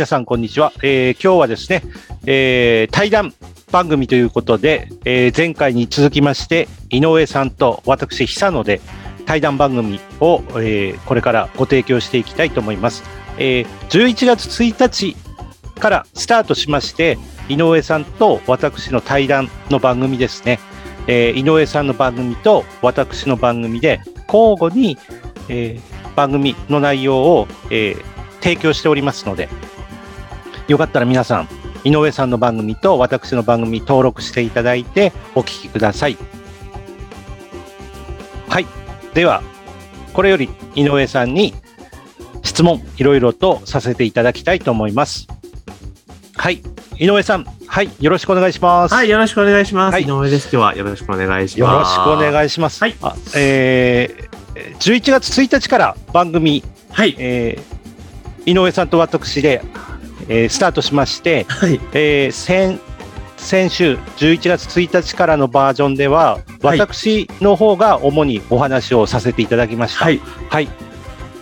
皆さん、こんにちは。えー、今日はですね、えー、対談番組ということで、えー、前回に続きまして、井上さんと私、久野で対談番組を、え、これからご提供していきたいと思います。えー、11月1日からスタートしまして、井上さんと私の対談の番組ですね。え、井上さんの番組と私の番組で交互に、え、番組の内容を、え、提供しておりますので、よかったら皆さん、井上さんの番組と私の番組登録していただいてお聞きください。はい。では、これより井上さんに質問いろいろとさせていただきたいと思います。はい。井上さん、はい、よろしくお願いします。はい、よろしくお願いします。はい、井上です。今日はよろしくお願いします。よろしくお願いします。はい。あえー、11月1日から番組、はい、えー、井上さんと私でえー、スタートしまして、はい、えー、先先週11月1日からのバージョンでは、私の方が主にお話をさせていただきました。はい、はい、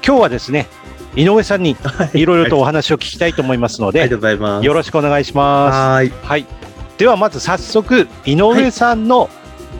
今日はですね、井上さんにいろいろとお話を聞きたいと思いますので、よろしくお願いします。はい。はい。ではまず早速、井上さんの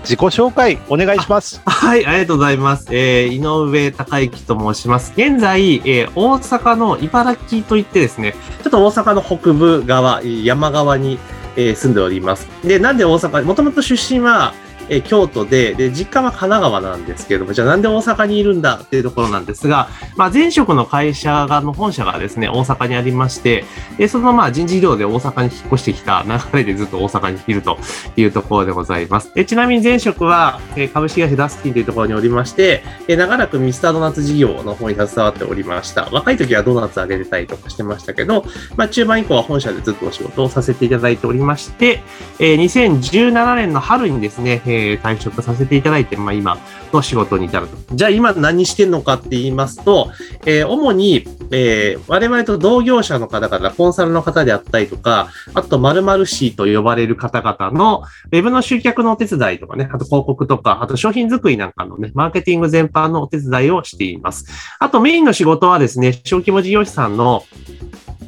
自己紹介お願いします。はい、ありがとうございます。えー、井上隆之と申します。現在、えー、大阪の茨城といってですね、ちょっと大阪の北部側、山側に、えー、住んでおります。で、なんで大阪、もともと出身は、え京都で、で、実家は神奈川なんですけれども、じゃあなんで大阪にいるんだっていうところなんですが、まあ、前職の会社が、の本社がですね、大阪にありまして、で、そのまあ人事異動で大阪に引っ越してきた流れでずっと大阪にいるというところでございます。でちなみに前職は、え株式会社ダスキンというところにおりまして、え長らくミスタードーナツ事業の方に携わっておりました。若い時はドーナツあげてたりとかしてましたけど、まあ、中盤以降は本社でずっとお仕事をさせていただいておりまして、え2017年の春にですね、えー、退職させていただいて、まあ、今の仕事に至ると。じゃあ今何してんのかって言いますと、えー、主に、えー、我々と同業者の方々、コンサルの方であったりとか、あと〇〇 C と呼ばれる方々のウェブの集客のお手伝いとかね、あと広告とか、あと商品作りなんかのね、マーケティング全般のお手伝いをしています。あとメインの仕事はですね、小規模事業者さんの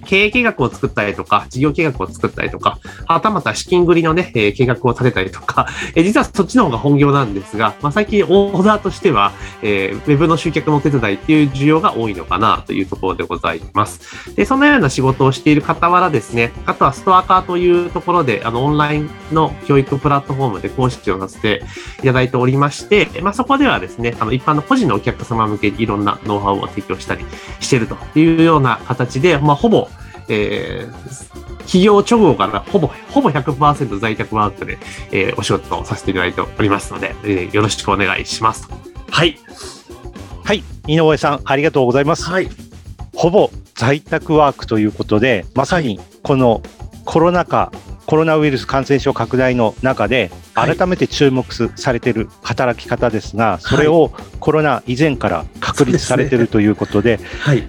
経営計画を作ったりとか、事業計画を作ったりとか、はたまた資金繰りのね、え計画を立てたりとか、え実はそっちの方が本業なんですが、まあ、最近オーダーとしては、えー、ウェブの集客のお手伝いっていう需要が多いのかなというところでございます。で、そのような仕事をしている傍らですね、あとはストアカーというところで、あの、オンラインの教育プラットフォームで講師をさせていただいておりまして、まあ、そこではですね、あの、一般の個人のお客様向けにいろんなノウハウを提供したりしてるというような形で、まあ、ほぼえー、企業直後からほぼ、ほぼ100%在宅ワークで、えー、お仕事をさせていただいておりますので、えー、よろしくお願いします。はい。はい。井上さん、ありがとうございます。はい。ほぼ在宅ワークということで、まさにこのコロナ禍、コロナウイルス感染症拡大の中で、改めて注目されている働き方ですが、それをコロナ以前から確立されているということで、はい、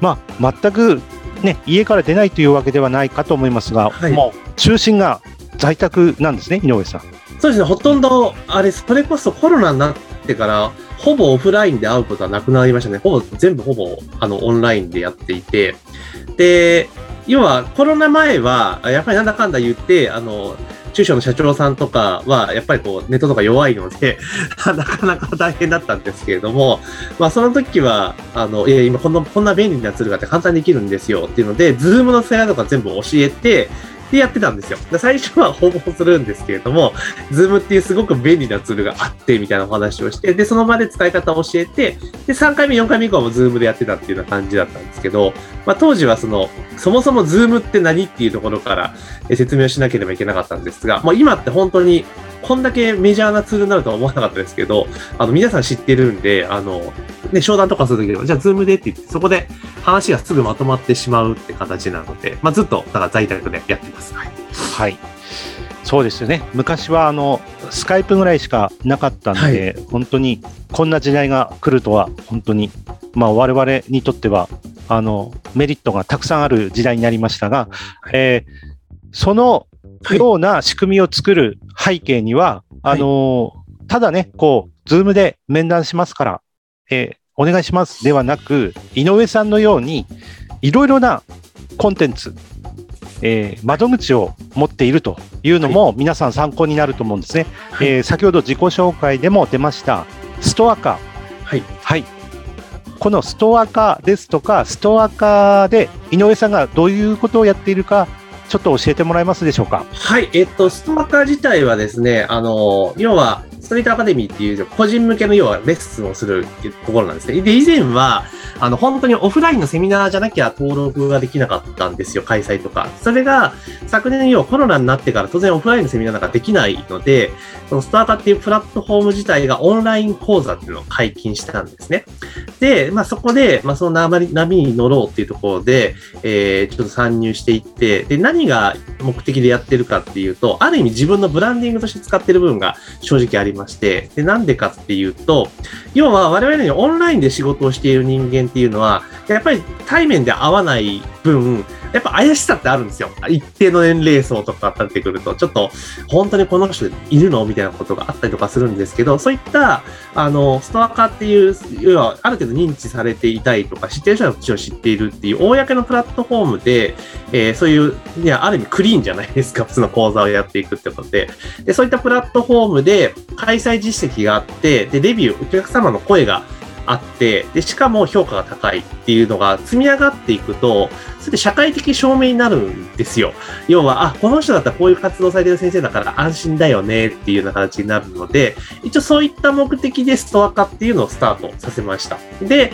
まあ、全くね、家から出ないというわけではないかと思いますが、はい、もう中心が在宅なんですね、井上さん。そうですね、ほとんど、あれ、それこそコロナになってから、ほぼオフラインで会うことはなくなりましたね。ほぼ、全部ほぼ、あの、オンラインでやっていて。で、要は、コロナ前は、やっぱりなんだかんだ言って、あの、中小の社長さんとかは、やっぱりこう、ネットとか弱いので なかなか大変だったんですけれども、まあ、その時は、あの、いや、今こんな、こんな便利なツールがあって簡単にできるんですよっていうので、 Zoom の世話とか全部教えて、でやってたんですよ。で最初は 訪問するんですけれども、 Zoom っていうすごく便利なツールがあって、みたいなお話をして、で、その場で使い方を教えて、で、3回目、4回目以降もズームでやってたっていうような感じだったんですけど、まあ、当時はその、そもそもズームって何っていうところから説明をしなければいけなかったんですが、まあ、今って本当にこんだけメジャーなツールになるとは思わなかったですけど、あの、皆さん知ってるんで、あの、ね、商談とかするときでも、じゃあ、ズームでって言って、そこで話がすぐまとまってしまうって形なので、まあ、ずっと、だから在宅でやってます。はい。はい。そうですよね。昔は、あの、スカイプぐらいしかなかったんで、はい、本当に、こんな時代が来るとは、本当に、まあ、我々にとっては、あの、メリットがたくさんある時代になりましたが、はい、えー、そのような仕組みを作る背景には、はい、あの、ただね、こう、ズームで面談しますから、えー、お願いしますではなく、井上さんのように、いろいろなコンテンツ、えー窓口を持っているというのも皆さん参考になると思うんですね。はいえー先ほど自己紹介でも出ました、ストア化。はい。はい。このストア化ですとか、ストア化で井上さんがどういうことをやっているか、ちょっと教えてもらえますでしょうか？はい。えっと、ストアカー自体はですね、あの、要は、ストリートアカデミーっていう個人向けの要はレッスンをするところなんですね。で、以前は、あの、本当にオフラインのセミナーじゃなきゃ登録ができなかったんですよ、開催とか。それが、昨年要はコロナになってから当然オフラインのセミナーなんかできないので、そのストアカっていうプラットフォーム自体がオンライン講座っていうのを解禁したんですね。で、まあそこで、まあその波に波に乗ろうっていうところで、えー、ちょっと参入していって、で、何が目的でやってるかっていうと、ある意味自分のブランディングとして使ってる部分が正直ありまして、で、なんでかっていうと、要は我々にオンラインで仕事をしている人間っていうのは、やっぱり対面で会わない分、やっぱ怪しさってあるんですよ。一定の年齢層とか立ってくると、ちょっと本当にこの人いるのみたいなことがあったりとかするんですけど、そういった、あの、ストア化っていう、要はある程度認知されていたりとか、知ってる人はもちろん知っているっていう、公のプラットフォームで、えーそういう、いや、ある意味クリーンじゃないですか、普通の講座をやっていくってことで。で、そういったプラットフォームで開催実績があって、で、レビュー、お客様の声があって、で、しかも評価が高いっていうのが積み上がっていくと、それで社会的証明になるんですよ。要は、あ、この人だったらこういう活動されてる先生だから安心だよねっていうような形になるので、一応そういった目的でストア化っていうのをスタートさせました。で、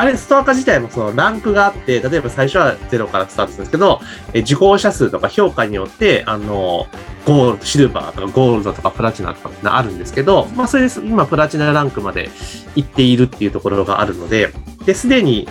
あれ、ストア化自体もそのランクがあって、例えば最初はゼロからスタートするんですけど、え受講者数とか評価によって、あの、ゴールド、シルバーとかゴールドとかプラチナとかってあるんですけど、まあそれで、今プラチナランクまで行っているっていうところがあるので、で、すでに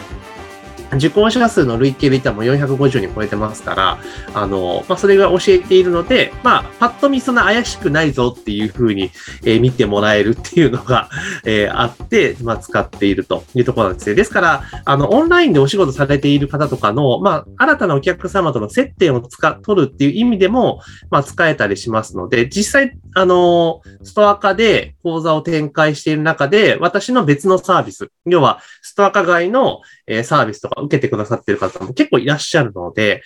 受講者数の累計で言ったらもう450人超えてますから、あの、まあ、それが教えているので、まあ、パッと見そんな怪しくないぞっていうふうに、えー見てもらえるっていうのが、えーあって、まあ、使っているというところなんですね。ですから、あの、オンラインでお仕事されている方とかの、まあ、新たなお客様との接点を使、取るっていう意味でも、まあ、使えたりしますので、実際、あの、ストア化で講座を展開している中で、私の別のサービス、要は、ストア化外の、サービスとか受けてくださっている方も結構いらっしゃるので、